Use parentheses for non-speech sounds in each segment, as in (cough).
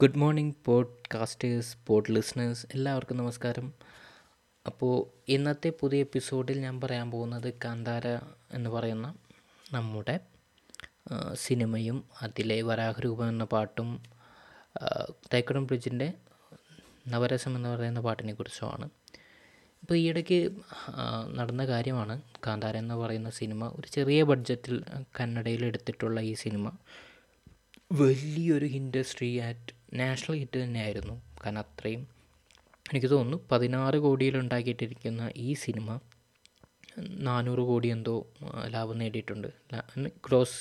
Good morning podcasters pod listeners എല്ലാവർക്കും നമസ്കാരം. അപ്പോൾ ഇന്നത്തെ പുതിയ എപ്പിസോഡിൽ ഞാൻ പറയാൻ പോകുന്നത് കാന്താര എന്ന് പറയുന്ന നമ്മുടെ സിനിമയും അതിലെ വരാഹരൂപം എന്ന പാട്ടും തൈക്കടം ബ്രിഡ്ജിന്റെ നവരസം എന്ന് പറയുന്ന പാട്ടിനെ കുറിച്ചുമാണ്. ഇപ്പോൾ ഈയിടയ്ക്ക് നടന്ന കാര്യമാണ് കാന്താര എന്ന് പറയുന്ന സിനിമ. ഒരു ചെറിയ ബഡ്ജറ്റിൽ കന്നഡയിൽ എടുത്തിട്ടുള്ള ഈ സിനിമ. വലിയൊരു ഇൻഡസ്ട്രി ആറ്റ് നാഷണൽ ഹിറ്റ് തന്നെയായിരുന്നു. കാരണം അത്രയും എനിക്ക് തോന്നുന്നു പതിനാറ് കോടിയിൽ ഉണ്ടാക്കിയിട്ടിരിക്കുന്ന ഈ സിനിമ നാനൂറ് കോടി എന്തോ ലാഭം നേടിയിട്ടുണ്ട്. ക്രോസ്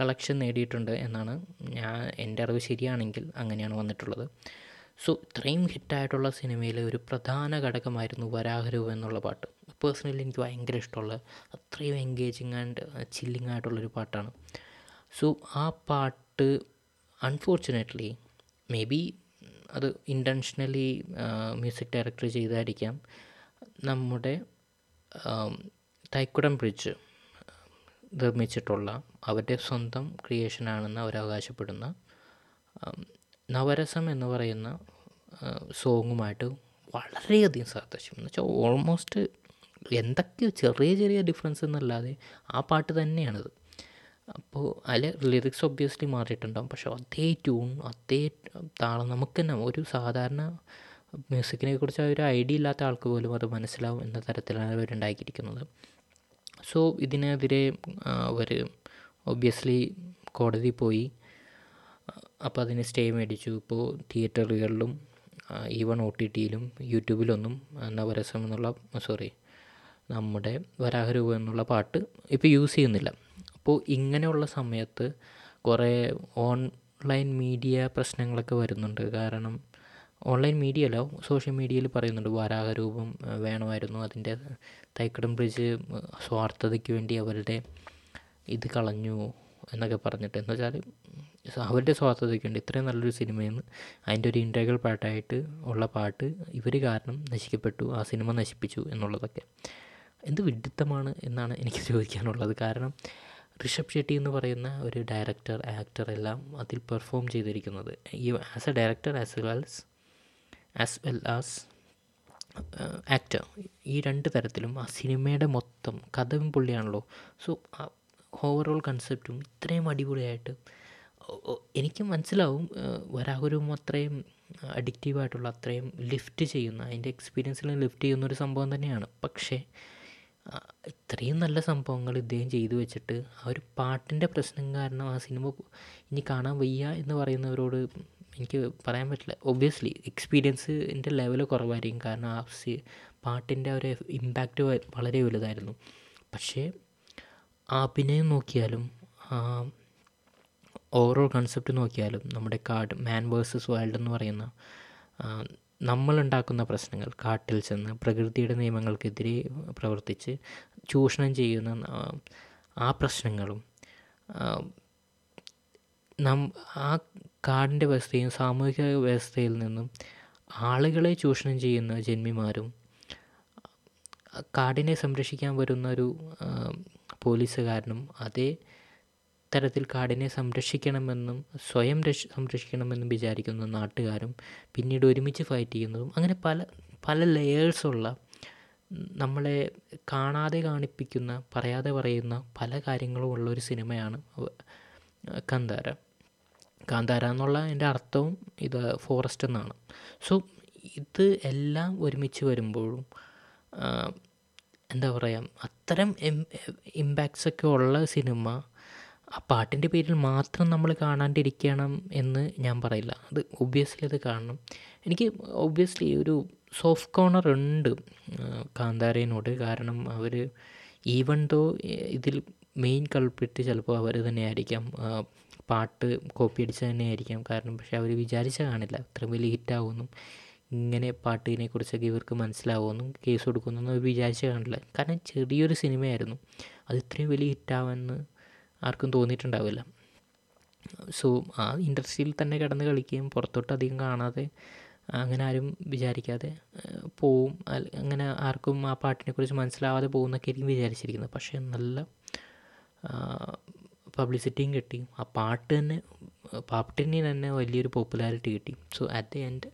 കളക്ഷൻ നേടിയിട്ടുണ്ട് എന്നാണ് ഞാൻ എന്റെ അറിവ് ശരിയാണെങ്കിൽ അങ്ങനെയാണ് വന്നിട്ടുള്ളത്. സോ ഇത്രയും ഹിറ്റായിട്ടുള്ള സിനിമയിലെ ഒരു പ്രധാന ഘടകമായിരുന്നു വരാഹരൂപം എന്നുള്ള പാട്ട്. പേഴ്സണലി എനിക്ക് ഭയങ്കര ഇഷ്ടമുള്ള അത്രയും എൻഗേജിങ് ആൻഡ് ചില്ലിങ് ആയിട്ടുള്ളൊരു പാട്ടാണ്. സോ ആ പാട്ട് അൺഫോർച്ചുനേറ്റ്ലി മേ ബി അത് ഇന്റൻഷനലി മ്യൂസിക് ഡയറക്ടർ ചെയ്തായിരിക്കാം. നമ്മുടെ തൈക്കുടം ബ്രിഡ്ജ് നിർമ്മിച്ചിട്ടുള്ള അവരുടെ സ്വന്തം ക്രിയേഷനാണെന്ന് അവർ അവകാശപ്പെടുന്ന നവരസം എന്ന് പറയുന്ന സോങ്ങുമായിട്ട് വളരെയധികം സാദൃശ്യം. എന്ന് വെച്ചാൽ ഓൾമോസ്റ്റ് എന്തൊക്കെയോ ചെറിയ ചെറിയ ഡിഫറൻസ് എന്നല്ലാതെ ആ പാട്ട് തന്നെയാണത്. അപ്പോൾ അതിൽ ലിറിക്സ് ഒബ്വിയസ്ലി മാറിയിട്ടുണ്ടാകും പക്ഷേ അതേ ട്യൂൺ അതേ താളം നമുക്ക് തന്നെ ഒരു സാധാരണ മ്യൂസിക്കിനെ കുറിച്ച് ഒരു ഐഡിയ ഇല്ലാത്ത ആൾക്ക് പോലും അത് മനസ്സിലാവും എന്ന തരത്തിലാണ് അവർ ഉണ്ടാക്കിയിരിക്കുന്നത്. സോ ഇതിനെതിരെ അവർ ഒബ്വിയസ്ലി കോടതി പോയി. അപ്പോൾ അതിന് സ്റ്റേ മേടിച്ചു. ഇപ്പോൾ തിയേറ്ററുകളിലും ഈവൺ ഒ ടി ടിയിലും യൂട്യൂബിലൊന്നും നവരസം എന്നുള്ള സോറി നമ്മുടെ വരാഹരൂപം എന്നുള്ള പാട്ട് ഇപ്പോൾ യൂസ് ചെയ്യുന്നില്ല. അപ്പോൾ ഇങ്ങനെയുള്ള സമയത്ത് കുറേ ഓൺലൈൻ മീഡിയ പ്രശ്നങ്ങളൊക്കെ വരുന്നുണ്ട്. കാരണം ഓൺലൈൻ മീഡിയ അല്ല സോഷ്യൽ മീഡിയയിൽ പറയുന്നുണ്ട് വരാഹരൂപം വേണമായിരുന്നു. അതിന്റെ തൈക്കടം ബ്രിഡ്ജ് സ്വാർത്ഥതയ്ക്ക് വേണ്ടി അവരുടെ ഇത് കളഞ്ഞു എന്നൊക്കെ പറഞ്ഞിട്ട്. എന്ന് വെച്ചാൽ അവരുടെ സ്വാർത്ഥതയ്ക്ക് വേണ്ടി ഇത്രയും നല്ലൊരു സിനിമയെന്ന് അതിന്റെ ഒരു ഇന്റഗ്രൽ പാട്ടായിട്ട് ഉള്ള പാട്ട് ഇവർ കാരണം നശിക്കപ്പെട്ടു ആ സിനിമ നശിപ്പിച്ചു എന്നുള്ളതൊക്കെ. എന്ത് വിഡിത്തമാണ് എന്നാണ് എനിക്ക് ചോദിക്കാനുള്ളത്. കാരണം ഋഷഭ് ഷെട്ടി എന്ന് പറയുന്ന ഒരു ഡയറക്ടർ ആക്ടർ എല്ലാം അതിൽ പെർഫോം ചെയ്തിരിക്കുന്നത്. ഈ as a director as well as as well as actor ഈ രണ്ട് തരത്തിലും ആ സിനിമയുടെ മൊത്തം കഥയും പുള്ളിയാണല്ലോ. സോ ഓവറോൾ കൺസെപ്റ്റും ഇത്രയും അടിപൊളിയായിട്ട് എനിക്ക് മനസ്സിലാവും വരാഹുരും അത്രയും അഡിക്റ്റീവായിട്ടുള്ള അത്രയും ലിഫ്റ്റ് ചെയ്യുന്ന അതിന്റെ എക്സ്പീരിയൻസിൽ ലിഫ്റ്റ് ചെയ്യുന്ന ഒരു സംഭവം തന്നെയാണ്. പക്ഷേ ഇത്രയും നല്ല സംഭവങ്ങൾ ഇദ്ദേഹം ചെയ്തു വെച്ചിട്ട് ആ ഒരു പാട്ടിന്റെ പ്രശ്നം കാരണം ആ സിനിമ ഇനി കാണാൻ വയ്യ എന്ന് പറയുന്നവരോട് എനിക്ക് പറയാൻ പറ്റില്ല. ഒബ്വിയസ്ലി എക്സ്പീരിയൻസിന്റെ ലെവൽ കുറവായിരിക്കും. കാരണം ആ സി പാട്ടിന്റെ ഒരു ഇമ്പാക്റ്റ് വളരെ വലുതായിരുന്നു. പക്ഷേ ആ അഭിനയം നോക്കിയാലും ആ ഓവറോൾ കൺസെപ്റ്റ് നോക്കിയാലും നമ്മുടെ കാർഡ് മാൻ വേഴ്സസ് വൈൽഡ് എന്ന് പറയുന്ന നമ്മളുണ്ടാക്കുന്ന പ്രശ്നങ്ങൾ കാട്ടിൽ ചെന്ന് പ്രകൃതിയുടെ നിയമങ്ങൾക്കെതിരെ പ്രവർത്തിച്ച് ചൂഷണം ചെയ്യുന്ന ആ, പ്രശ്നങ്ങളും നം ആ കാടിന്റെ വ്യവസ്ഥയും സാമൂഹിക വ്യവസ്ഥയിൽ നിന്നും ആളുകളെ ചൂഷണം ചെയ്യുന്ന ജന്മിമാരും കാടിനെ സംരക്ഷിക്കാൻ വരുന്ന ഒരു പോലീസുകാരനും അതേ തരത്തിൽ കാടിനെ സംരക്ഷിക്കണമെന്നും സ്വയം രക്ഷ സംരക്ഷിക്കണമെന്നും വിചാരിക്കുന്ന നാട്ടുകാരും പിന്നീട് ഒരുമിച്ച് ഫൈറ്റ് ചെയ്യുന്നതും അങ്ങനെ പല പല ലെയേഴ്സുള്ള നമ്മളെ കാണാതെ കാണിപ്പിക്കുന്ന പറയാതെ പറയുന്ന പല കാര്യങ്ങളും ഉള്ള ഒരു സിനിമയാണ് കാന്താര. കാന്താര എന്നുള്ള എന്റെ അർത്ഥവും ഇത് ഫോറസ്റ്റ് എന്നാണ്. സോ ഇത് എല്ലാം ഒരുമിച്ച് വരുമ്പോഴും എന്താ പറയുക അത്തരം ഇമ്പാക്ട്സ് ഒക്കെ ഉള്ള സിനിമ ആ പാട്ടിന്റെ പേരിൽ മാത്രം നമ്മൾ കാണാണ്ടിരിക്കണം എന്ന് ഞാൻ പറയില്ല. അത് ഒബ്വിയസ്ലി അത് കാണണം. എനിക്ക് ഒബ്വിയസ്ലി ഒരു സോഫ്റ്റ് കോർണർ ഉണ്ട് കാന്താരേനോട്. കാരണം അവർ ഈവൺ ദോ ഇതിൽ മെയിൻ കൾപ്പിട്ട് ചിലപ്പോൾ അവർ തന്നെയായിരിക്കാം. പാട്ട് കോപ്പി അടിച്ച് തന്നെയായിരിക്കാം. കാരണം പക്ഷെ അവർ വിചാരിച്ച കാണില്ല. അത്രയും വലിയ ഹിറ്റാവുമെന്നും ഇങ്ങനെ പാട്ടിനെ കുറിച്ചൊക്കെ ഇവർക്ക് മനസ്സിലാവുമെന്നും കേസ് കൊടുക്കുമെന്നൊന്നും അവർ വിചാരിച്ച കാണില്ല. കാരണം ചെറിയൊരു സിനിമയായിരുന്നു. അത് ഇത്രയും വലിയ ഹിറ്റാവുമെന്ന് ആർക്കും തോന്നിയിട്ടുണ്ടാവില്ല. സോ ആ ഇൻഡസ്ട്രിയിൽ തന്നെ കിടന്ന് കളിക്കുകയും പുറത്തോട്ട് അധികം കാണാതെ അങ്ങനെ ആരും വിചാരിക്കാതെ പോവും. അങ്ങനെ ആർക്കും ആ പാട്ടിനെക്കുറിച്ച് മനസ്സിലാവാതെ പോകുന്നൊക്കെ ആയിരിക്കും വിചാരിച്ചിരിക്കുന്നത്. പക്ഷേ നല്ല പബ്ലിസിറ്റിയും കിട്ടി. ആ പാട്ട് തന്നെ പാട്ടിന് തന്നെ വലിയൊരു പോപ്പുലാരിറ്റി കിട്ടി. സോ അറ്റ് ദി എൻഡ്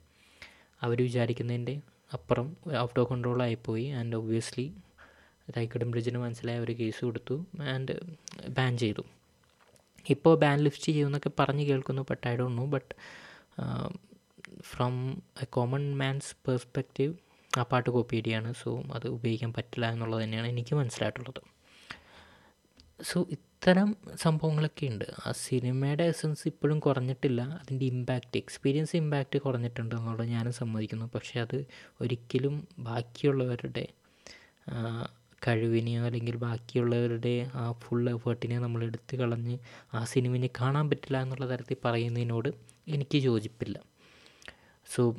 അവർ വിചാരിക്കുന്നതിന്റെ അപ്പുറം ഔട്ട് ഓഫ് കൺട്രോൾ ആയിപ്പോയി. ആൻഡ് ഒബ്വിയസ്ലി തൈക്കടം ബ്രിഡ്ജിന് മനസ്സിലായ ഒരു കേസ് കൊടുത്തു ആൻഡ് ബാൻ ചെയ്തു. ഇപ്പോൾ ബാൻ ലിഫ്റ്റ് ചെയ്യുമെന്നൊക്കെ പറഞ്ഞ് കേൾക്കുന്നു but I don't know but from a common man's perspective ആ പാട്ട് കോപ്പി അടിയാണ് സോ അത് ഉപയോഗിക്കാൻ പറ്റില്ല എന്നുള്ളത് തന്നെയാണ് എനിക്ക് മനസ്സിലായിട്ടുള്ളത്. സോ ഇത്തരം സംഭവങ്ങളൊക്കെ ഉണ്ട്. ആ സിനിമയുടെ എസൻസ് ഇപ്പോഴും കുറഞ്ഞിട്ടില്ല. അതിന്റെ ഇമ്പാക്റ്റ് എക്സ്പീരിയൻസ് ഇമ്പാക്റ്റ് കുറഞ്ഞിട്ടുണ്ട് എന്നുള്ളത് ഞാനും സമ്മതിക്കുന്നു. പക്ഷേ അത് ഒരിക്കലും ബാക്കിയുള്ളവരുടെ കഴിവിനെയോ അല്ലെങ്കിൽ ബാക്കിയുള്ളവരുടെ ആ ഫുൾ എഫേർട്ടിനെയോ നമ്മൾ എടുത്ത് കളഞ്ഞ് ആ സിനിമയെ കാണാൻ പറ്റില്ല എന്നുള്ള തരത്തിൽ പറയുന്നതിനോട് എനിക്ക് യോജിപ്പില്ല. സോ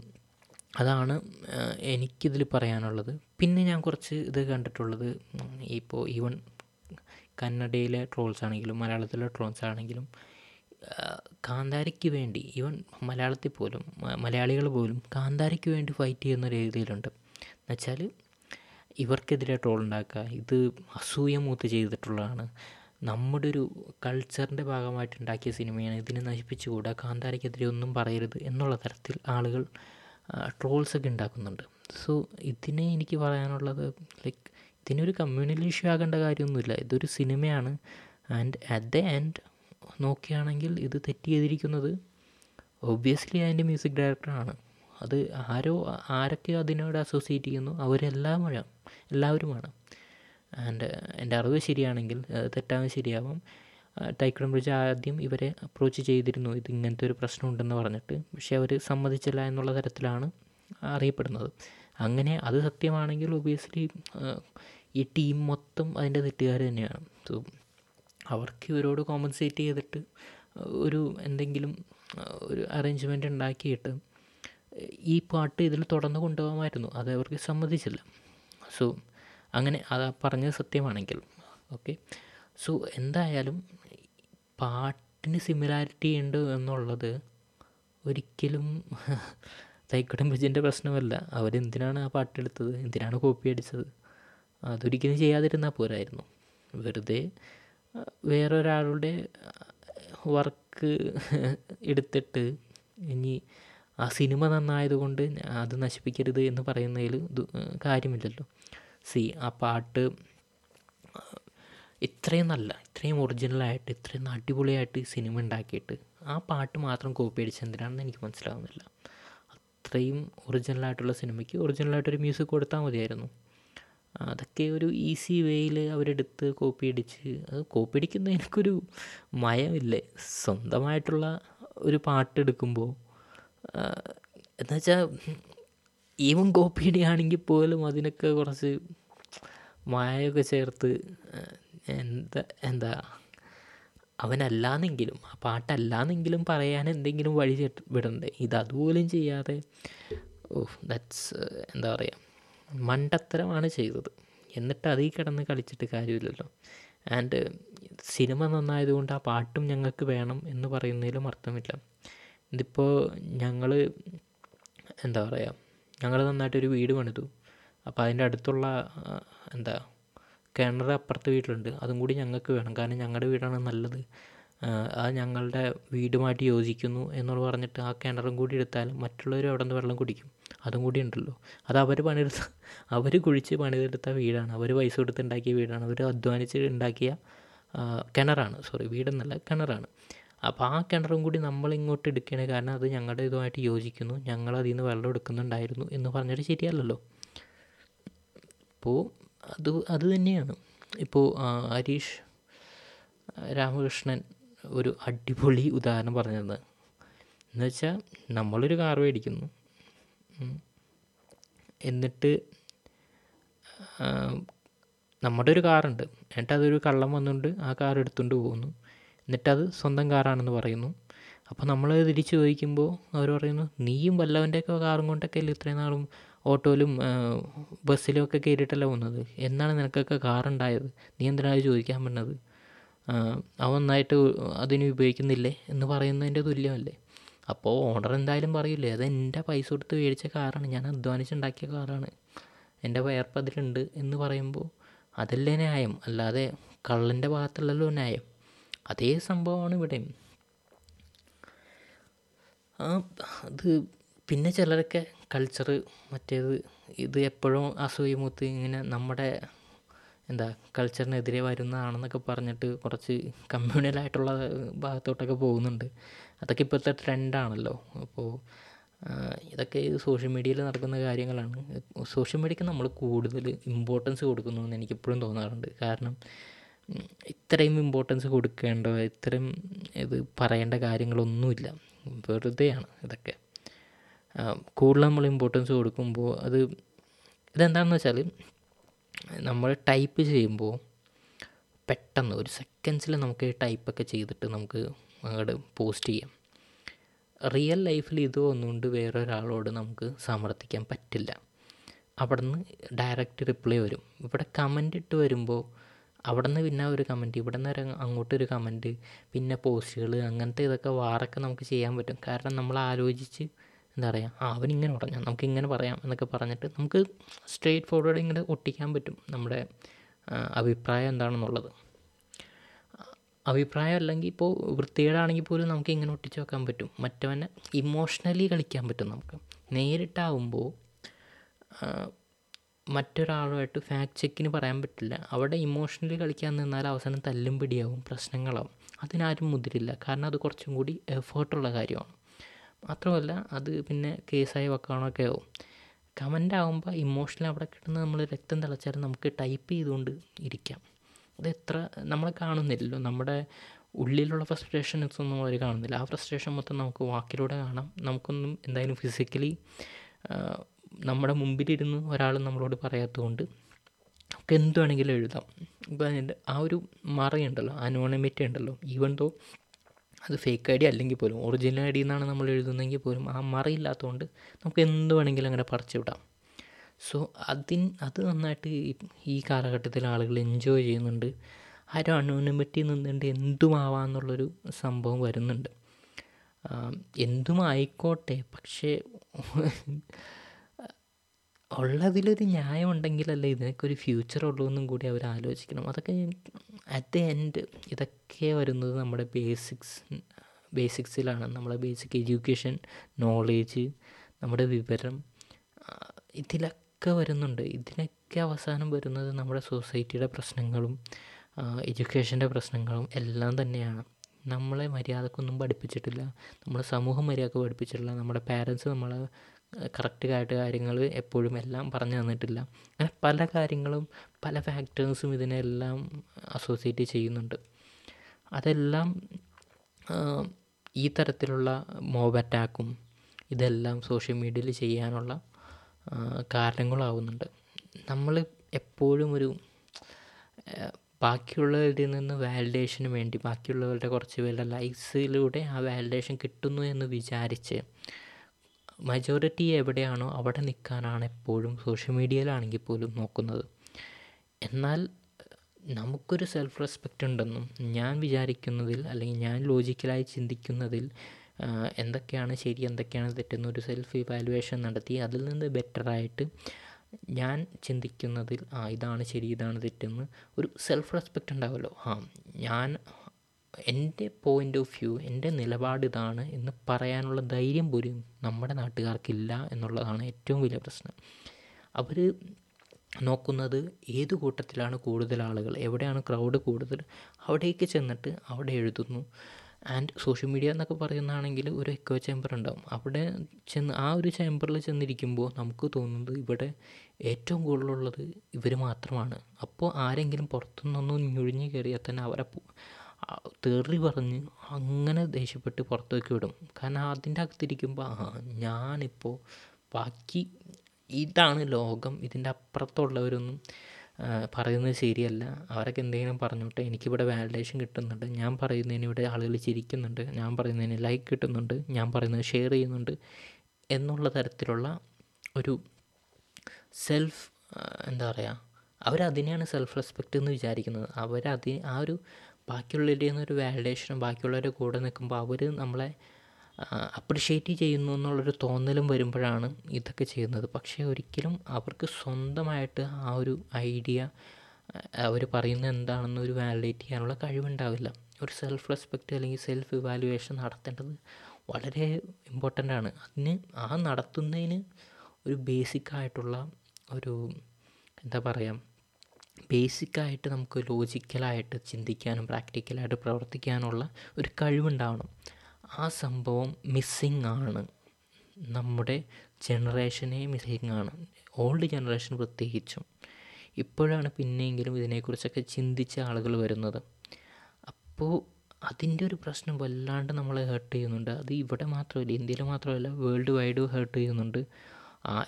അതാണ് എനിക്കിതിൽ പറയാനുള്ളത്. പിന്നെ ഞാൻ കുറച്ച് ഇത് കണ്ടിട്ടുള്ളത് ഇപ്പോൾ ഈവൻ കന്നഡയിലെ ട്രോൾസ് ആണെങ്കിലും മലയാളത്തിലെ ട്രോൾസ് ആണെങ്കിലും കാന്താരയ്ക്ക് വേണ്ടി ഈവൻ മലയാളത്തിൽ പോലും മലയാളികൾ പോലും കാന്താരയ്ക്ക് വേണ്ടി ഫൈറ്റ് ചെയ്യുന്ന രീതിയിലുണ്ട്. എന്നുവെച്ചാൽ ഇവർക്കെതിരെ ട്രോൾ ഉണ്ടാക്കുക ഇത് അസൂയ മൂത്ത് ചെയ്തിട്ടുള്ളതാണ്. നമ്മുടെ ഒരു കൾച്ചറിന്റെ ഭാഗമായിട്ട് ഉണ്ടാക്കിയ സിനിമയാണ് ഇതിനെ നശിപ്പിച്ചുകൂടാ കാന്താരയ്ക്കെതിരെ ഒന്നും പറയരുത് എന്നുള്ള തരത്തിൽ ആളുകൾ ട്രോൾസൊക്കെ ഉണ്ടാക്കുന്നുണ്ട്. സോ ഇതിനെ എനിക്ക് പറയാനുള്ളത് ലൈക്ക് ഇതിനൊരു കമ്മ്യൂണിറ്റി ഇഷ്യൂ ആകേണ്ട കാര്യമൊന്നുമില്ല. ഇതൊരു സിനിമയാണ്. ആൻഡ് അറ്റ് ദ എൻഡ് നോക്കുകയാണെങ്കിൽ ഇത് തെറ്റ് ചെയ്തിരിക്കുന്നത് ഒബ്വിയസ്ലി അതിന്റെ മ്യൂസിക് ഡയറക്ടറാണ് അത് ആരോ ആരൊക്കെ അതിനോട് അസോസിയേറ്റ് ചെയ്യുന്നു. അവരെല്ലാം എല്ലാവരുമാണ്. ആൻഡ് എന്റെ അറിവ് ശരിയാണെങ്കിൽ തെറ്റാവും ശരിയാവും. ടൈക്രം ബ്രിഡ്ജ് ആദ്യം ഇവരെ അപ്രോച്ച് ചെയ്തിരുന്നു. ഇത് ഇങ്ങനത്തെ ഒരു പ്രശ്നമുണ്ടെന്ന് പറഞ്ഞിട്ട്. പക്ഷേ അവർ സമ്മതിച്ചില്ല എന്നുള്ള തരത്തിലാണ് അറിയപ്പെടുന്നത്. അങ്ങനെ അത് സത്യമാണെങ്കിൽ ഒബിയസ്ലി ഈ ടീം മൊത്തം അതിന്റെ തെറ്റുകാർ തന്നെയാണ്. സോ അവർക്ക് ഇവരോട് കോമ്പൻസേറ്റ് ചെയ്തിട്ട് ഒരു എന്തെങ്കിലും ഒരു അറേഞ്ച്മെന്റ് ഉണ്ടാക്കിയിട്ട് ഈ പാട്ട് ഇതിൽ തുടർന്ന് കൊണ്ടുപോകാമായിരുന്നു. അത് അവർക്ക് സമ്മതിച്ചില്ല. സോ അങ്ങനെ അത് പറഞ്ഞത് സത്യമാണെങ്കിൽ ഓക്കെ സോ എന്തായാലും പാട്ടിന് സിമിലാരിറ്റി ഉണ്ട് എന്നുള്ളത് ഒരിക്കലും (laughs) തൈക്കടം ബിജിന്റെ പ്രശ്നമല്ല. അവരെന്തിനാണ് ആ പാട്ടെടുത്തത് എന്തിനാണ് കോപ്പി അടിച്ചത്? അതൊരിക്കലും ചെയ്യാതിരുന്നാൽ പോരായിരുന്നു. വെറുതെ വേറൊരാളുടെ വർക്ക് എടുത്തിട്ട് ഇനി ആ സിനിമ നന്നായതുകൊണ്ട് അത് നശിപ്പിക്കരുത് എന്ന് പറയുന്നതിൽ കാര്യമില്ലല്ലോ. സി ആ പാട്ട് ഇത്രയും നല്ല ഇത്രയും ഒറിജിനലായിട്ട് ഇത്രയും അടിപൊളിയായിട്ട് സിനിമ ഉണ്ടാക്കിയിട്ട് ആ പാട്ട് മാത്രം കോപ്പി അടിച്ച് എന്തിനാണെന്ന് എനിക്ക് മനസ്സിലാവുന്നില്ല. അത്രയും ഒറിജിനലായിട്ടുള്ള സിനിമയ്ക്ക് ഒറിജിനലായിട്ടൊരു മ്യൂസിക് കൊടുത്താൽ മതിയായിരുന്നു. അതൊക്കെ ഒരു ഈസി വേയിൽ അവരെടുത്ത് കോപ്പി അടിച്ച് അത് കോപ്പി അടിക്കുന്നതിനൊരു മയമില്ലേ? സ്വന്തമായിട്ടുള്ള ഒരു പാട്ട് പാട്ടെടുക്കുമ്പോൾ എന്നുവെച്ചാൽ ഈവൻ കോപ്പി ആണെങ്കിൽ പോലും അതിനൊക്കെ കുറച്ച് മായൊക്കെ ചേർത്ത് എന്താ എന്താ അവനല്ലാന്നെങ്കിലും ആ പാട്ടല്ലാന്നെങ്കിലും പറയാൻ എന്തെങ്കിലും വഴി വിടണ്ടേ? ഇത് അതുപോലും ചെയ്യാതെ ഓ ദാറ്റ്സ് എന്താ പറയുക മണ്ടത്തരമാണ് ചെയ്തത്. എന്നിട്ട് അതിൽ കിടന്ന് കളിച്ചിട്ട് കാര്യമില്ലല്ലോ. ആൻഡ് സിനിമ നന്നായതുകൊണ്ട് ആ പാട്ടും ഞങ്ങൾക്ക് വേണം എന്ന് പറയുന്നതിലും അർത്ഥമില്ല. ഇതിപ്പോൾ ഞങ്ങൾ എന്താ പറയുക ഞങ്ങൾ നന്നായിട്ടൊരു വീട് പണിതു. അപ്പോൾ അതിന്റെ അടുത്തുള്ള എന്താ കിണർ അപ്പുറത്തെ വീട്ടിലുണ്ട്. അതും കൂടി ഞങ്ങൾക്ക് വേണം. കാരണം ഞങ്ങളുടെ വീടാണ് നല്ലത്. അത് ഞങ്ങളുടെ വീടുമായിട്ട് യോജിക്കുന്നു എന്ന് പറഞ്ഞിട്ട് ആ കിണറും കൂടി എടുത്താൽ മറ്റുള്ളവർ അവിടെ നിന്ന് വെള്ളം കുടിക്കും. അതും കൂടി ഉണ്ടല്ലോ. അത് അവർ പണിയെടുത്ത അവർ കുഴിച്ച് പണിതെടുത്ത വീടാണ്. അവർ പൈസ കൊടുത്ത് ഉണ്ടാക്കിയ വീടാണ്. അവർ അധ്വാനിച്ച് ഉണ്ടാക്കിയ കിണറാണ്. സോറി വീടെന്നല്ല കിണറാണ്. അപ്പോൾ ആ കിണറും കൂടി നമ്മൾ ഇങ്ങോട്ട് എടുക്കുകയാണ് കാരണം അത് ഞങ്ങളുടെ ഇതുമായിട്ട് യോജിക്കുന്നു. ഞങ്ങൾ അതിൽ നിന്ന് വെള്ളം എടുക്കുന്നുണ്ടായിരുന്നു എന്ന് പറഞ്ഞിട്ട് ശരിയല്ലല്ലോ. അപ്പോൾ അത് അത് തന്നെയാണ്. ഇപ്പോൾ ഹരീഷ് രാമകൃഷ്ണൻ ഒരു അടിപൊളി ഉദാഹരണം പറഞ്ഞത് എന്നുവെച്ചാൽ നമ്മളൊരു കാർ മേടിക്കുന്നു. എന്നിട്ട് നമ്മുടെ ഒരു കാറുണ്ട്. എന്നിട്ട് അതൊരു കള്ളം വന്നുകൊണ്ട് ആ കാർ എടുത്തുകൊണ്ട് പോകുന്നു. എന്നിട്ടത് സ്വന്തം കാറാണെന്ന് പറയുന്നു. അപ്പോൾ നമ്മൾ തിരിച്ച് ചോദിക്കുമ്പോൾ അവർ പറയുന്നു നീയും വല്ലവന്റെയൊക്കെ കാറും കൊണ്ടൊക്കെ അല്ലേ ഇത്രയും നാളും ഓട്ടോയിലും ബസ്സിലും ഒക്കെ കയറിയിട്ടല്ല പോകുന്നത്? എന്നാണ് നിനക്കൊക്കെ കാറുണ്ടായത്? നീ എന്തിനാണ് ചോദിക്കാൻ പറ്റുന്നത് അവൻ നന്നായിട്ട് അതിന് ഉപയോഗിക്കുന്നില്ലേ? എന്ന് പറയുന്നതിന്റെ തുല്യമല്ലേ? അപ്പോൾ ഓണർ എന്തായാലും പറയില്ലേ അത് എന്റെ പൈസ കൊടുത്ത് മേടിച്ച കാറാണ്. ഞാൻ അധ്വാനിച്ചുണ്ടാക്കിയ കാറാണ്. എന്റെ വയർപ്പ് അതിലുണ്ട് എന്ന് പറയുമ്പോൾ അതല്ലേ ന്യായം? അല്ലാതെ കള്ളന്റെ ഭാഗത്തുള്ളല്ലോ ന്യായം. അതേ സംഭവമാണ് ഇവിടെയും ആ അത് പിന്നെ ചിലരൊക്കെ കൾച്ചർ മറ്റേത് ഇത് എപ്പോഴും അസൂയമൂത്ത് ഇങ്ങനെ നമ്മുടെ എന്താ കൾച്ചറിനെതിരെ വരുന്നതാണെന്നൊക്കെ പറഞ്ഞിട്ട് കുറച്ച് കമ്മ്യൂണലായിട്ടുള്ള ഭാഗത്തോട്ടൊക്കെ പോകുന്നുണ്ട്. അതൊക്കെ ഇപ്പോഴത്തെ ട്രെൻഡാണല്ലോ. അപ്പോൾ ഇതൊക്കെ സോഷ്യൽ മീഡിയയിൽ നടക്കുന്ന കാര്യങ്ങളാണ്. സോഷ്യൽ മീഡിയക്ക് നമ്മൾ കൂടുതൽ ഇമ്പോർട്ടൻസ് കൊടുക്കുന്നു എന്ന് എനിക്കിപ്പോഴും തോന്നാറുണ്ട്. കാരണം ഇത്രയും ഇമ്പോർട്ടൻസ് കൊടുക്കേണ്ട ഇത്രയും ഇത് പറയേണ്ട കാര്യങ്ങളൊന്നുമില്ല. വെറുതെയാണ് ഇതൊക്കെ. കൂടുതൽ നമ്മൾ ഇമ്പോർട്ടൻസ് കൊടുക്കുമ്പോൾ അത് ഇതെന്താണെന്ന് വെച്ചാൽ നമ്മൾ ടൈപ്പ് ചെയ്യുമ്പോൾ പെട്ടെന്ന് ഒരു സെക്കൻഡ്സിൽ നമുക്ക് ടൈപ്പൊക്കെ ചെയ്തിട്ട് നമുക്ക് അങ്ങോട്ട് പോസ്റ്റ് ചെയ്യാം. റിയൽ ലൈഫിൽ ഇത് ഒന്നുകൊണ്ട് വേറൊരാളോട് നമുക്ക് സമർത്ഥിക്കാൻ പറ്റില്ല. അവിടെ നിന്ന് ഡയറക്റ്റ് റിപ്ലൈ വരും. ഇവിടെ കമന്റ് ഇട്ട് വരുമ്പോൾ അവിടെ നിന്ന് പിന്നെ ഒരു കമന്റ് ഇവിടെ നിന്ന് അങ്ങോട്ടൊരു കമന്റ് പിന്നെ പോസ്റ്റുകൾ അങ്ങനത്തെ ഇതൊക്കെ വാറൊക്കെ നമുക്ക് ചെയ്യാൻ പറ്റും. കാരണം നമ്മൾ ആലോചിച്ച് എന്താ പറയുക അവനിങ്ങനെ പറഞ്ഞു നമുക്ക് ഇങ്ങനെ പറയാം എന്നൊക്കെ പറഞ്ഞിട്ട് നമുക്ക് സ്ട്രെയിറ്റ് ഫോർവേഡ് ഇങ്ങനെ ഒട്ടിക്കാൻ പറ്റും നമ്മുടെ അഭിപ്രായം എന്താണെന്നുള്ളത്. അഭിപ്രായം അല്ലെങ്കിൽ ഇപ്പോൾ വൃത്തികേടാണെങ്കിൽ പോലും നമുക്ക് ഇങ്ങനെ ഒട്ടിച്ച് വെക്കാൻ പറ്റും. മറ്റവനെ ഇമോഷണലി കളിക്കാൻ പറ്റും നമുക്ക്. നേരിട്ടാവുമ്പോൾ മറ്റൊരാളുമായിട്ട് ഫാക്ട് ചെക്കിന് പറയാൻ പറ്റില്ല. അവിടെ ഇമോഷണലി കളിക്കാൻ നിന്നാൽ അവസാനം തല്ലും പിടിയാവും പ്രശ്നങ്ങളാവും. അതിനാരും മുതിരില്ല. കാരണം അത് കുറച്ചും കൂടി എഫേർട്ടുള്ള കാര്യമാണ്. മാത്രമല്ല അത് പിന്നെ കേസായി വെക്കാനൊക്കെ ആവും. കമന്റ് ആകുമ്പോൾ ഇമോഷണൽ അവിടെ കിട്ടുന്ന നമ്മൾ രക്തം തിളച്ചാലും നമുക്ക് ടൈപ്പ് ചെയ്തുകൊണ്ട് ഇരിക്കാം. അത് എത്ര നമ്മൾ കാണുന്നില്ലല്ലോ. നമ്മുടെ ഉള്ളിലുള്ള ഫ്രസ്ട്രേഷൻസ് ഒന്നും അവർ കാണുന്നില്ല. ആ ഫ്രസ്ട്രേഷൻ മൊത്തം നമുക്ക് വാക്കിലൂടെ കാണാം. നമുക്കൊന്നും എന്തായാലും ഫിസിക്കലി നമ്മുടെ മുമ്പിലിരുന്ന് ഒരാൾ നമ്മളോട് പറയാത്തതുകൊണ്ട് നമുക്ക് എന്ത് വേണമെങ്കിലും എഴുതാം. ഇപ്പോൾ അതിന്റെ ആ ഒരു മറയുണ്ടല്ലോ അനോണിമിറ്റി ഉണ്ടല്ലോ. ഈവൻ ദോ അത് ഫേക്ക് ഐ ഡി അല്ലെങ്കിൽ പോലും ഒറിജിനൽ ഐ ഡി എന്നാണ് നമ്മൾ എഴുതുന്നതെങ്കിൽ പോലും ആ മറയില്ലാത്തതുകൊണ്ട് നമുക്ക് എന്ത് വേണമെങ്കിലും അങ്ങനെ പറിച്ചു വിടാം. സോ അതിന് അത് നന്നായിട്ട് ഈ കാലഘട്ടത്തിൽ ആളുകൾ എൻജോയ് ചെയ്യുന്നുണ്ട്. ആ ഒരു അനോണിമിറ്റി നിന്നുകൊണ്ട് എന്തുമാവാന്നുള്ളൊരു സംഭവം വരുന്നുണ്ട്. എന്തും ആയിക്കോട്ടെ പക്ഷേ ഉള്ളതിലൊരു ന്യായം ഉണ്ടെങ്കിലല്ലേ ഇതിനൊക്കെ ഒരു ഫ്യൂച്ചർ ഉള്ളൂ എന്നും കൂടി അവർ ആലോചിക്കണം. അതൊക്കെ അറ്റ് ദ എൻഡ് ഇതൊക്കെ വരുന്നത് നമ്മുടെ ബേസിക്സ് ബേസിക്സിലാണ് നമ്മുടെ ബേസിക് എഡ്യൂക്കേഷൻ നോളേജ് നമ്മുടെ വിവരം ഇതിലൊക്കെ വരുന്നുണ്ട്. ഇതിനൊക്കെ അവസാനം വരുന്നത് നമ്മുടെ സൊസൈറ്റിയുടെ പ്രശ്നങ്ങളും എഡ്യൂക്കേഷന്റെ പ്രശ്നങ്ങളും എല്ലാം തന്നെയാണ്. നമ്മളെ മര്യാദക്കൊന്നും പഠിപ്പിച്ചിട്ടില്ല. നമ്മുടെ സമൂഹം മര്യാദയ്ക്ക് പഠിപ്പിച്ചിട്ടില്ല. നമ്മുടെ പാരൻസ് നമ്മളെ കറക്റ്റായിട്ട് കാര്യങ്ങൾ എപ്പോഴും എല്ലാം പറഞ്ഞു തന്നിട്ടില്ല. അങ്ങനെ പല കാര്യങ്ങളും പല ഫാക്ടേഴ്സും ഇതിനെല്ലാം അസോസിയേറ്റ് ചെയ്യുന്നുണ്ട്. അതെല്ലാം ഈ തരത്തിലുള്ള മോബ് അറ്റാക്കും ഇതെല്ലാം സോഷ്യൽ മീഡിയയിൽ ചെയ്യാനുള്ള കാരണങ്ങളാവുന്നുണ്ട്. നമ്മൾ എപ്പോഴും ഒരു ബാക്കിയുള്ളവരിൽ നിന്ന് വാലിഡേഷന് വേണ്ടി ബാക്കിയുള്ളവരുടെ കുറച്ച് പേരുടെ ലൈക്സിലൂടെ ആ വാലിഡേഷൻ കിട്ടുന്നു എന്ന് വിചാരിച്ച് മജോറിറ്റി എവിടെയാണോ അവിടെ നിൽക്കാനാണ് എപ്പോഴും സോഷ്യൽ മീഡിയയിലാണെങ്കിൽ പോലും നോക്കുന്നത്. എന്നാൽ നമുക്കൊരു സെൽഫ് റെസ്പെക്റ്റ് ഉണ്ടെന്നും ഞാൻ വിചാരിക്കുന്നതിൽ അല്ലെങ്കിൽ ഞാൻ ലോജിക്കലായി ചിന്തിക്കുന്നതിൽ എന്തൊക്കെയാണ് ശരി എന്തൊക്കെയാണ് തെറ്റെന്ന് ഒരു സെൽഫ് ഇവാലുവേഷൻ നടത്തി അതിൽ നിന്ന് ബെറ്ററായിട്ട് ഞാൻ ചിന്തിക്കുന്നതിൽ ആ ഇതാണ് ശരി ഇതാണ് തെറ്റെന്ന് ഒരു സെൽഫ് റെസ്പെക്റ്റ് ഉണ്ടാവുമല്ലോ ആ ഞാൻ എന്റെ പോയിന്റ് ഓഫ് വ്യൂ എന്റെ നിലപാട് ഇതാണ് എന്ന് പറയാനുള്ള ധൈര്യം പോലും നമ്മുടെ നാട്ടുകാർക്കില്ല എന്നുള്ളതാണ് ഏറ്റവും വലിയ പ്രശ്നം. അവർ നോക്കുന്നത് ഏത് കൂട്ടത്തിലാണ് കൂടുതൽ ആളുകൾ എവിടെയാണ് ക്രൗഡ് കൂടുതൽ അവിടേക്ക് ചെന്നിട്ട് അവിടെ എഴുതുന്നു. ആൻഡ് സോഷ്യൽ മീഡിയ എന്നൊക്കെ പറയുന്നതാണെങ്കിൽ ഒരു എക്കോ ചേംബർ ഉണ്ടാവും. അവിടെ ചെന്ന് ആ ഒരു ചേംബറിൽ ചെന്നിരിക്കുമ്പോൾ നമുക്ക് തോന്നുന്നത് ഇവിടെ ഏറ്റവും കൂടുതലുള്ളത് ഇവർ മാത്രമാണ്. അപ്പോൾ ആരെങ്കിലും പുറത്തുനിന്നൊന്നും ഞൊഴിഞ്ഞ് കയറിയാൽ തന്നെ അവരെ തെറി പറഞ്ഞ് അങ്ങനെ ദേഷ്യപ്പെട്ട് പുറത്തേക്ക് വിടും. കാരണം അതിന്റെ അകത്തിരിക്കുമ്പോൾ ആ ഞാനിപ്പോൾ ബാക്കി ഇതാണ് ലോകം. ഇതിന്റെ അപ്പുറത്തുള്ളവരൊന്നും പറയുന്നത് ശരിയല്ല. അവരൊക്കെ എന്തെങ്കിലും പറഞ്ഞോട്ടെ. എനിക്കിവിടെ വാലിഡേഷൻ കിട്ടുന്നുണ്ട്. ഞാൻ പറയുന്നതിന് ഇവിടെ ആളുകൾ ചിരിക്കുന്നുണ്ട്. ഞാൻ പറയുന്നതിന് ലൈക്ക് കിട്ടുന്നുണ്ട്. ഞാൻ പറയുന്നത് ഷെയർ ചെയ്യുന്നുണ്ട്. എന്നുള്ള തരത്തിലുള്ള ഒരു സെൽഫ് എന്താ പറയുക അവരതിനെയാണ് സെൽഫ് റെസ്പെക്റ്റ് എന്ന് വിചാരിക്കുന്നത്. അവരതി ആ ഒരു ബാക്കിയുള്ളവരുടെ ഒരു വാലിഡേഷനും ബാക്കിയുള്ളവരുടെ കൂടെ നിൽക്കുമ്പോൾ അവർ നമ്മളെ അപ്രിഷ്യേറ്റ് ചെയ്യുന്നു എന്നുള്ളൊരു തോന്നലും വരുമ്പോഴാണ് ഇതൊക്കെ ചെയ്യുന്നത്. പക്ഷേ ഒരിക്കലും അവർക്ക് സ്വന്തമായിട്ട് ആ ഒരു ഐഡിയ അവർ പറയുന്നത് എന്താണെന്ന് ഒരു വാലിഡേറ്റ് ചെയ്യാനുള്ള കഴിവുണ്ടാവില്ല. ഒരു സെൽഫ് റെസ്പെക്റ്റ് അല്ലെങ്കിൽ സെൽഫ് ഇവാലുവേഷൻ നടത്തേണ്ടത് വളരെ ഇമ്പോർട്ടന്റ് ആണ്. അതിന് ആ നടത്തുന്നതിന് ഒരു ബേസിക് ആയിട്ടുള്ള ഒരു എന്താ പറയുക ബേസിക്കായിട്ട് നമുക്ക് ലോജിക്കലായിട്ട് ചിന്തിക്കാനും പ്രാക്ടിക്കലായിട്ട് പ്രവർത്തിക്കാനുള്ള ഒരു കഴിവുണ്ടാവണം. ആ സംഭവം മിസ്സിങ് ആണ്. നമ്മുടെ ജനറേഷനെ മിസ്സിങ് ആണ്. ഓൾഡ് ജനറേഷൻ പ്രത്യേകിച്ചും. ഇപ്പോഴാണ് പിന്നെയെങ്കിലും ഇതിനെക്കുറിച്ചൊക്കെ ചിന്തിച്ച ആളുകൾ വരുന്നത്. അപ്പോൾ അതിന്റെ ഒരു പ്രശ്നം വല്ലാണ്ട് നമ്മളെ ഹേർട്ട് ചെയ്യുന്നുണ്ട്. അത് ഇവിടെ മാത്രമല്ല ഇന്ത്യയിൽ മാത്രമല്ല വേൾഡ് വൈഡ് ഹേർട്ട് ചെയ്യുന്നുണ്ട്.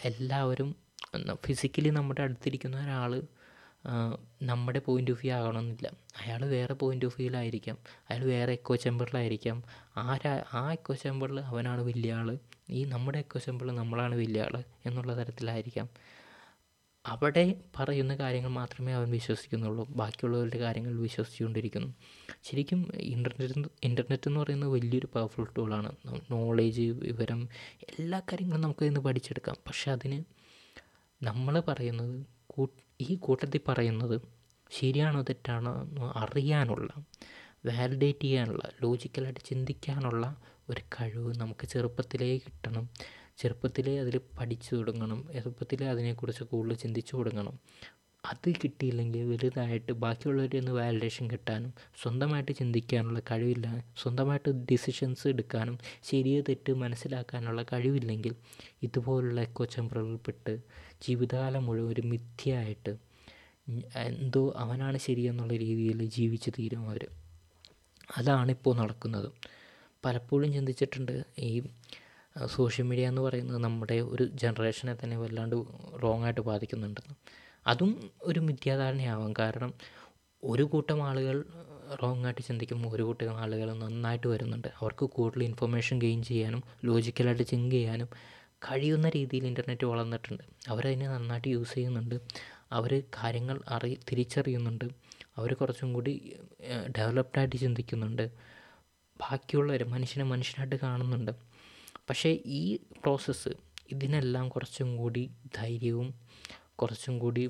എല്ലാവരും ഫിസിക്കലി നമ്മുടെ അടുത്തിരിക്കുന്ന ഒരാൾ നമ്മുടെ പോയിന്റ് ഓഫ് വ്യൂ ആകണമെന്നില്ല. അയാൾ വേറെ പോയിന്റ് ഓഫ് വ്യൂവിലായിരിക്കാം അയാൾ വേറെ എക്കോ ചേമ്പറിലായിരിക്കാം ആരാ ആ എക്കോ ചേമ്പറിൽ അവനാണ് വലിയ ആൾ ഈ നമ്മുടെ എക്കോ ചേമ്പറിൽ നമ്മളാണ് വലിയ ആൾ എന്നുള്ള തരത്തിലായിരിക്കാം. അവിടെ പറയുന്ന കാര്യങ്ങൾ മാത്രമേ അവൻ വിശ്വസിക്കുന്നുള്ളൂ. ബാക്കിയുള്ളവരുടെ കാര്യങ്ങൾ വിശ്വസിച്ചുകൊണ്ടിരിക്കുന്നു. ശരിക്കും ഇന്റർനെറ്റ് ഇന്റർനെറ്റ് എന്ന് പറയുന്നത് വലിയൊരു പവർഫുൾ ടൂളാണ് നോളേജ് വിവരം എല്ലാ കാര്യങ്ങളും നമുക്ക് ഇന്ന് പഠിച്ചെടുക്കാം. പക്ഷെ അതിന് നമ്മൾ പറയുന്നത് ഈ കൂട്ടത്തിൽ പറയുന്നത് ശരിയാണോ തെറ്റാണോ എന്ന് അറിയാനുള്ള വാലിഡേറ്റ് ചെയ്യാനുള്ള ലോജിക്കലായിട്ട് ചിന്തിക്കാനുള്ള ഒരു കഴിവ് നമുക്ക് ചെറുപ്പത്തിലേ കിട്ടണം. ചെറുപ്പത്തിലേ അതിൽ പഠിച്ചു തുടങ്ങണം. ചെറുപ്പത്തിലേ അതിനെക്കുറിച്ച് കൂടുതൽ ചിന്തിച്ചു തുടങ്ങണം. അത് കിട്ടിയില്ലെങ്കിൽ വലുതായിട്ട് ബാക്കിയുള്ളവരിൽ നിന്ന് വാലിഡേഷൻ കിട്ടാനും സ്വന്തമായിട്ട് ചിന്തിക്കാനുള്ള കഴിവില്ല സ്വന്തമായിട്ട് ഡിസിഷൻസ് എടുക്കാനും ശരിയോ തെറ്റ് മനസ്സിലാക്കാനുള്ള കഴിവില്ലെങ്കിൽ ഇതുപോലുള്ള എക്കോ ചെമ്പറുകളിൽപ്പെട്ട് ജീവിതകാലം മുഴുവൻ ഒരു മിഥ്യയായിട്ട് എന്തോ അവനാണ് ശരിയെന്നുള്ള രീതിയിൽ ജീവിച്ച് തീരും അവർ അതാണിപ്പോൾ നടക്കുന്നത്. പലപ്പോഴും ചിന്തിച്ചിട്ടുണ്ട് ഈ സോഷ്യൽ മീഡിയ എന്ന് പറയുന്നത് നമ്മുടെ ഒരു ജനറേഷനെ തന്നെ വല്ലാണ്ട് റോങ് ആയിട്ട് ബാധിക്കുന്നുണ്ടെന്ന്. അതും ഒരു മിഥ്യാധാരണയാവാം. കാരണം ഒരു കൂട്ടം ആളുകൾ റോങ് ആയിട്ട് ചിന്തിക്കുമ്പോൾ ഒരു കൂട്ടം ആളുകൾ നന്നായിട്ട് വരുന്നുണ്ട്. അവർക്ക് കൂടുതൽ ഇൻഫർമേഷൻ ഗെയിൻ ചെയ്യാനും ലോജിക്കലായിട്ട് ചിങ്ക് ചെയ്യാനും കഴിയുന്ന രീതിയിൽ ഇന്റർനെറ്റ് വളർന്നിട്ടുണ്ട്. അവരതിനെ നന്നായിട്ട് യൂസ് ചെയ്യുന്നുണ്ട്. അവർ കാര്യങ്ങൾ അറി തിരിച്ചറിയുന്നുണ്ട്. അവർ കുറച്ചും കൂടി ഡെവലപ്ഡായിട്ട് ചിന്തിക്കുന്നുണ്ട്. ബാക്കിയുള്ളവർ മനുഷ്യനെ മനുഷ്യനായിട്ട് കാണുന്നുണ്ട്. പക്ഷേ ഈ പ്രോസസ്സ് ഇതിനെല്ലാം കുറച്ചും കൂടി ധൈര്യവും കുറച്ചും കൂടി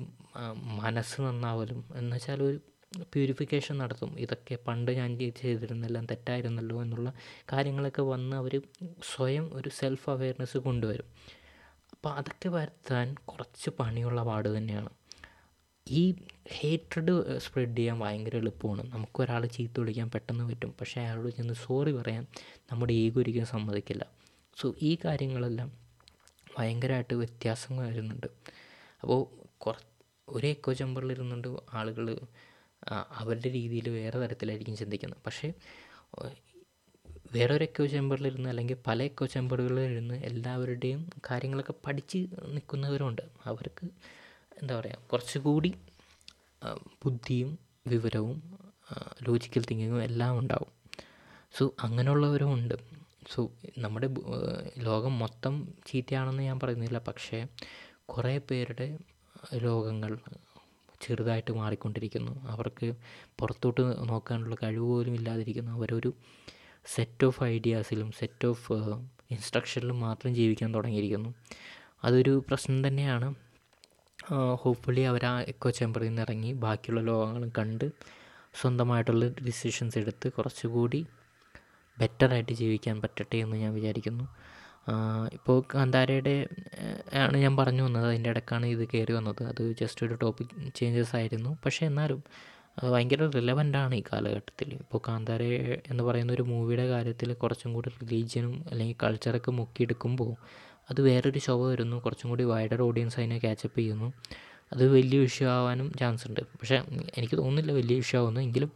മനസ്സ് നന്നാവലും. എന്ന് വെച്ചാൽ ഒരു പ്യൂരിഫിക്കേഷൻ നടത്തും. ഇതൊക്കെ പണ്ട് ഞാൻ ചെയ്തിരുന്നെല്ലാം തെറ്റായിരുന്നല്ലോ എന്നുള്ള കാര്യങ്ങളൊക്കെ വന്ന് അവർ സ്വയം ഒരു സെൽഫ് അവെയർനെസ് കൊണ്ടുവരും. അപ്പോൾ അതൊക്കെ വരുത്താൻ കുറച്ച് പണിയുള്ള പാട് തന്നെയാണ്. ഈ ഹേറ്റഡ് സ്പ്രെഡ് ചെയ്യാൻ ഭയങ്കര എളുപ്പമാണ്. നമുക്ക് ഒരാൾ ചീത്ത വിളിക്കാൻ പെട്ടെന്ന് പറ്റും. പക്ഷേ അയാളോട് ചെന്ന് സോറി പറയാൻ നമ്മുടെ ഈഗോ ഒരിക്കലും സമ്മതിക്കില്ല. സോ ഈ കാര്യങ്ങളെല്ലാം ഭയങ്കരമായിട്ട് വ്യത്യാസം വരുന്നുണ്ട്. അപ്പോൾ കുറ ഒരേ എക്കോ ചെമ്പറിലിരുന്നുകൊണ്ട് ആളുകൾ അവരുടെ രീതിയിൽ വേറെ തരത്തിലായിരിക്കും ചിന്തിക്കുന്നത്. പക്ഷേ വേറൊരു എക്കോ ചേമ്പറിലിരുന്ന് അല്ലെങ്കിൽ പല എക്കോ ചേമ്പറുകളിലിരുന്ന് എല്ലാവരുടെയും കാര്യങ്ങളൊക്കെ പഠിച്ച് നിൽക്കുന്നവരുണ്ട്. അവർക്ക് എന്താ പറയുക കുറച്ചുകൂടി ബുദ്ധിയും വിവരവും ലോജിക്കൽ തിങ്കിങ്ങും എല്ലാം ഉണ്ടാവും. സോ അങ്ങനെയുള്ളവരും ഉണ്ട്. സോ നമ്മുടെ ലോകം മൊത്തം ചീത്തയാണെന്ന് ഞാൻ പറയുന്നില്ല. പക്ഷേ കുറേ പേരുടെ രോഗങ്ങൾ ചെറുതായിട്ട് മാറിക്കൊണ്ടിരിക്കുന്നു. അവർക്ക് പുറത്തോട്ട് നോക്കാനുള്ള കഴിവ് പോലും ഇല്ലാതിരിക്കുന്നു. അവരൊരു സെറ്റ് ഓഫ് ഐഡിയാസിലും സെറ്റ് ഓഫ് ഇൻസ്ട്രക്ഷനിലും മാത്രം ജീവിക്കാൻ തുടങ്ങിയിരിക്കുന്നു. അതൊരു പ്രശ്നം തന്നെയാണ്. ഹോപ്പ്ഫുള്ളി അവർ ആ എക്കോ ചേമ്പറിൽ നിന്ന് ഇറങ്ങി ബാക്കിയുള്ള ലോകങ്ങളും കണ്ട് സ്വന്തമായിട്ടുള്ള ഡിസിഷൻസ് എടുത്ത് കുറച്ചുകൂടി ബെറ്ററായിട്ട് ജീവിക്കാൻ പറ്റട്ടെ എന്ന് ഞാൻ വിചാരിക്കുന്നു. ഇപ്പോൾ കാന്താരയുടെ ആണ് ഞാൻ പറഞ്ഞു വന്നത്. അതിന്റെ ഇടയ്ക്കാണ് ഇത് കയറി വന്നത്. അത് ജസ്റ്റ് ഒരു ടോപ്പിക് ചേഞ്ചസ് ആയിരുന്നു. പക്ഷേ എന്നാലും ഭയങ്കര ആണ് ഈ കാലഘട്ടത്തിൽ ഇപ്പോൾ കാന്താര എന്ന് പറയുന്ന ഒരു മൂവിയുടെ കാര്യത്തിൽ കുറച്ചും കൂടി റിലീജിയനും അല്ലെങ്കിൽ കൾച്ചറൊക്കെ മുക്കിയെടുക്കുമ്പോൾ അത് വേറൊരു ശോഭ വരുന്നു. കുറച്ചും കൂടി വൈഡർ ഓഡിയൻസ് അതിനെ ക്യാച്ചപ്പ് ചെയ്യുന്നു. അത് വലിയ ഇഷ്യൂ ആവാനും ചാൻസ് ഉണ്ട്. പക്ഷേ എനിക്ക് തോന്നുന്നില്ല വലിയ ഇഷ്യൂ ആവുന്നു. എങ്കിലും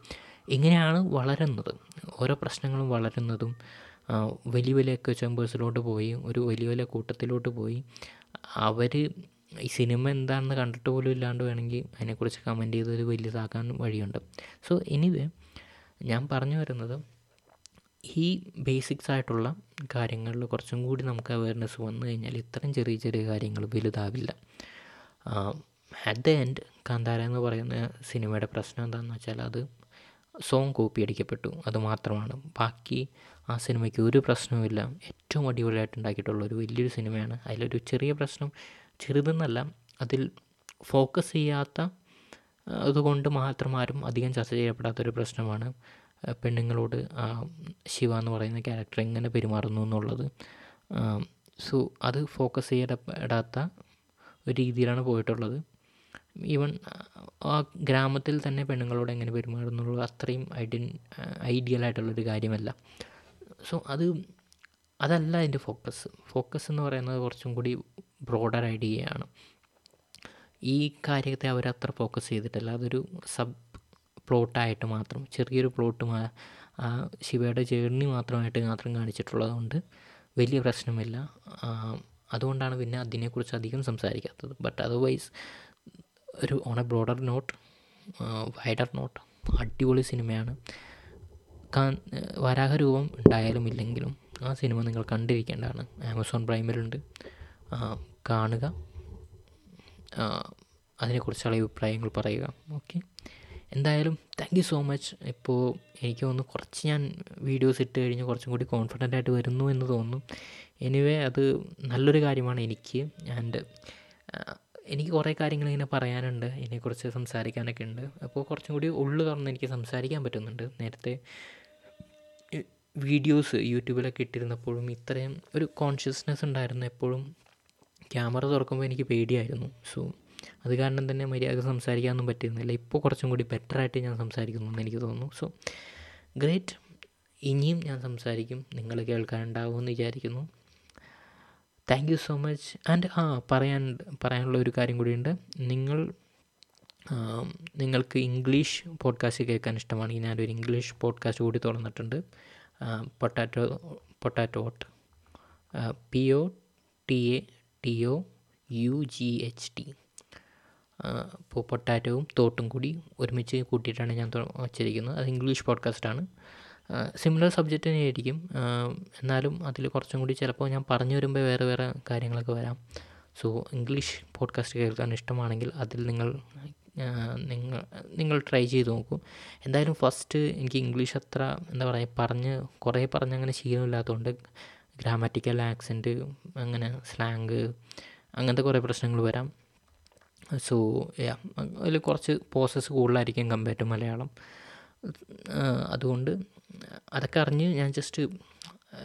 ഇങ്ങനെയാണ് വളരുന്നത്. ഓരോ പ്രശ്നങ്ങളും വളരുന്നതും വലിയ വലിയ എക്കോ ചേമ്പേഴ്സിലോട്ട് പോയി ഒരു വലിയ വലിയ കൂട്ടത്തിലോട്ട് പോയി. അവർ ഈ സിനിമ എന്താണെന്ന് കണ്ടിട്ട് പോലും ഇല്ലാണ്ട് വേണമെങ്കിൽ അതിനെക്കുറിച്ച് കമന്റ് ചെയ്ത് ഒരു വലിയതാക്കാൻ വഴിയുണ്ട്. സോ എനിവേ ഞാൻ പറഞ്ഞു വരുന്നത് ഈ ബേസിക്സ് ആയിട്ടുള്ള കാര്യങ്ങളിൽ കുറച്ചും കൂടി നമുക്ക് അവയർനെസ് വന്നു കഴിഞ്ഞാൽ ഇത്രയും ചെറിയ ചെറിയ കാര്യങ്ങൾ വലുതാവില്ല. അറ്റ് ദ എൻഡ് കാന്താര എന്ന് പറയുന്ന സിനിമയുടെ പ്രശ്നം എന്താണെന്ന് വെച്ചാൽ അത് സോങ് കോപ്പി അടിക്കപ്പെട്ടു. അത് മാത്രമാണ്. ബാക്കി ആ സിനിമയ്ക്ക് ഒരു പ്രശ്നവുമില്ല. ഏറ്റവും അടിപൊളിയായിട്ട് ഉണ്ടാക്കിയിട്ടുള്ള ഒരു വലിയൊരു സിനിമയാണ്. അതിലൊരു ചെറിയ പ്രശ്നം ചെറുതെന്നല്ല അതിൽ ഫോക്കസ് ചെയ്യാത്ത അതുകൊണ്ട് മാത്രം ആരും അധികം ചർച്ച ചെയ്യപ്പെടാത്തൊരു പ്രശ്നമാണ്. പെണ്ണുങ്ങളോട് ശിവ എന്ന് പറയുന്ന ക്യാരക്ടർ എങ്ങനെ പെരുമാറുന്നു എന്നുള്ളത്. സോ അത് ഫോക്കസ് ചെയ്യപ്പെടാത്ത ഒരു രീതിയിലാണ് പോയിട്ടുള്ളത്. ഈവൻ ആ ഗ്രാമത്തിൽ തന്നെ പെണ്ണുങ്ങളോട് എങ്ങനെ പെരുമാറുന്നുള്ളൂ അത്രയും ഐഡൻ ഐഡിയൽ ആയിട്ടുള്ളൊരു കാര്യമല്ല. സോ അത് അതല്ല അതിന്റെ ഫോക്കസ് ഫോക്കസ് എന്ന് പറയുന്നത് കുറച്ചും കൂടി ബ്രോഡർ ഐഡിയയാണ് ഈ കാര്യത്തെ അവരത്ര ഫോക്കസ് ചെയ്തിട്ടില്ല. അതൊരു സബ് പ്ലോട്ടായിട്ട് മാത്രം ചെറിയൊരു പ്ലോട്ട് മാ ശിവയുടെ ജേർണി മാത്രമായിട്ട് മാത്രം കാണിച്ചിട്ടുള്ളത് കൊണ്ട് വലിയ പ്രശ്നമില്ല. അതുകൊണ്ടാണ് പിന്നെ അതിനെക്കുറിച്ച് അധികം സംസാരിക്കാത്തത്. ബട്ട് അതർവൈസ് ഒരു on a broader note wider note അടിപൊളി സിനിമയാണ്. കാ വരാഹരൂപം ഉണ്ടായാലും ഇല്ലെങ്കിലും ആ സിനിമ നിങ്ങൾ കണ്ടിരിക്കേണ്ടതാണ്. ആമസോൺ പ്രൈമിലുണ്ട്. കാണുക. അതിനെക്കുറിച്ചുള്ള അഭിപ്രായങ്ങൾ പറയുക. ഓക്കെ. എന്തായാലും താങ്ക് യു സോ മച്ച് ഇപ്പോൾ എനിക്ക് തോന്നുന്നു കുറച്ച് ഞാൻ വീഡിയോസ് ഇട്ട് കഴിഞ്ഞ് കുറച്ചും കൂടി കോൺഫിഡന്റ് ആയിട്ട് വരുന്നു എന്ന് തോന്നുന്നു. എനിവേ അത് നല്ലൊരു കാര്യമാണ് എനിക്ക്. ആൻഡ് എനിക്ക് കുറേ കാര്യങ്ങൾ ഇങ്ങനെ പറയാനുണ്ട്. ഇതിനെക്കുറിച്ച് സംസാരിക്കാനൊക്കെ ഉണ്ട്. അപ്പോൾ കുറച്ചും കൂടി ഉള്ളു തുറന്ന് എനിക്ക് സംസാരിക്കാൻ പറ്റുന്നുണ്ട്. നേരത്തെ വീഡിയോസ് യൂട്യൂബിലൊക്കെ ഇട്ടിരുന്നപ്പോഴും ഇത്രയും ഒരു കോൺഷ്യസ്നെസ് ഉണ്ടായിരുന്നു എപ്പോഴും ക്യാമറ തുറക്കുമ്പോൾ എനിക്ക് പേടിയായിരുന്നു. സോ അത് കാരണം തന്നെ മര്യാദ സംസാരിക്കാനൊന്നും പറ്റിയിരുന്നില്ല. ഇപ്പോൾ കുറച്ചും കൂടി ബെറ്ററായിട്ട് ഞാൻ സംസാരിക്കുന്നു എനിക്ക് തോന്നുന്നു. സോ ഗ്രേറ്റ് ഇനിയും ഞാൻ സംസാരിക്കും. നിങ്ങൾ കേൾക്കാനുണ്ടാവുമെന്ന് വിചാരിക്കുന്നു. Thank you so much and ആ പറയാൻ പറയാനുള്ള ഒരു കാര്യം കൂടിയുണ്ട്. നിങ്ങൾ നിങ്ങൾക്ക് ഇംഗ്ലീഷ് പോഡ്കാസ്റ്റ് കേൾക്കാൻ ഇഷ്ടമാണെങ്കിൽ ഞാനൊരു ഇംഗ്ലീഷ് പോഡ്കാസ്റ്റ് കൂടി തുറന്നിട്ടുണ്ട്. Potato പൊട്ടാറ്റോട്ട് P O T A T O U G H T അപ്പോൾ പൊട്ടാറ്റോവും തോട്ടും കൂടി ഒരുമിച്ച് കൂട്ടിയിട്ടാണ് ഞാൻ വച്ചിരിക്കുന്നത്. അത് ഇംഗ്ലീഷ് പോഡ്കാസ്റ്റാണ് സിമിലർ സബ്ജക്റ്റ് തന്നെയായിരിക്കും. എന്നാലും അതിൽ കുറച്ചും കൂടി ചിലപ്പോൾ ഞാൻ പറഞ്ഞു വരുമ്പോൾ വേറെ വേറെ കാര്യങ്ങളൊക്കെ വരാം. സോ ഇംഗ്ലീഷ് പോഡ്കാസ്റ്റ് കേൾക്കാൻ ഇഷ്ടമാണെങ്കിൽ അതിൽ നിങ്ങൾ നിങ്ങൾ നിങ്ങൾ ട്രൈ ചെയ്ത് നോക്കൂ. എന്തായാലും ഫസ്റ്റ് എനിക്ക് ഇംഗ്ലീഷ് അത്ര എന്താ പറയുക പറഞ്ഞ് കുറേ പറഞ്ഞ് അങ്ങനെ ശീലമില്ലാത്തതുകൊണ്ട് ഗ്രാമാറ്റിക്കൽ ആക്സെന്റ് അങ്ങനെ സ്ലാങ് അങ്ങനത്തെ കുറേ പ്രശ്നങ്ങൾ വരാം. സോ യാ അതിൽ കുറച്ച് പോസസ് കൂടുതലായിരിക്കും കമ്പയർ ടു മലയാളം. അതുകൊണ്ട് അതൊക്കെ അറിഞ്ഞ് ഞാൻ ജസ്റ്റ്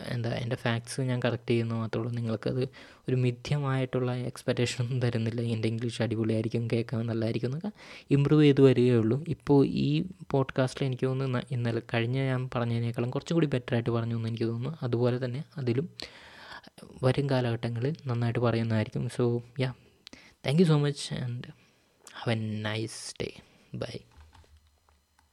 എന്താ എന്റെ ഫാക്ട്സ് ഞാൻ കറക്റ്റ് ചെയ്യുന്നു മാത്രമേ ഉള്ളൂ. നിങ്ങൾക്കത് ഒരു മിഥ്യമായിട്ടുള്ള എക്സ്പെക്റ്റേഷൻ ഒന്നും തരുന്നില്ല. എന്റെ ഇംഗ്ലീഷ് അടിപൊളിയായിരിക്കും കേൾക്കാൻ നല്ലതായിരിക്കും എന്നൊക്കെ ഇമ്പ്രൂവ് ചെയ്ത് വരികയുള്ളൂ. ഇപ്പോൾ ഈ പോഡ്കാസ്റ്റിൽ എനിക്ക് തോന്നുന്നു ഇന്നലെ കഴിഞ്ഞ ഞാൻ പറഞ്ഞതിനേക്കാളും കുറച്ചും കൂടി ബെറ്ററായിട്ട് പറഞ്ഞു എന്ന് എനിക്ക് തോന്നുന്നു. അതുപോലെ തന്നെ അതിലും വരും കാലഘട്ടങ്ങളിൽ നന്നായിട്ട് പറയുന്നതായിരിക്കും. So yeah thank you so much and have a nice day bye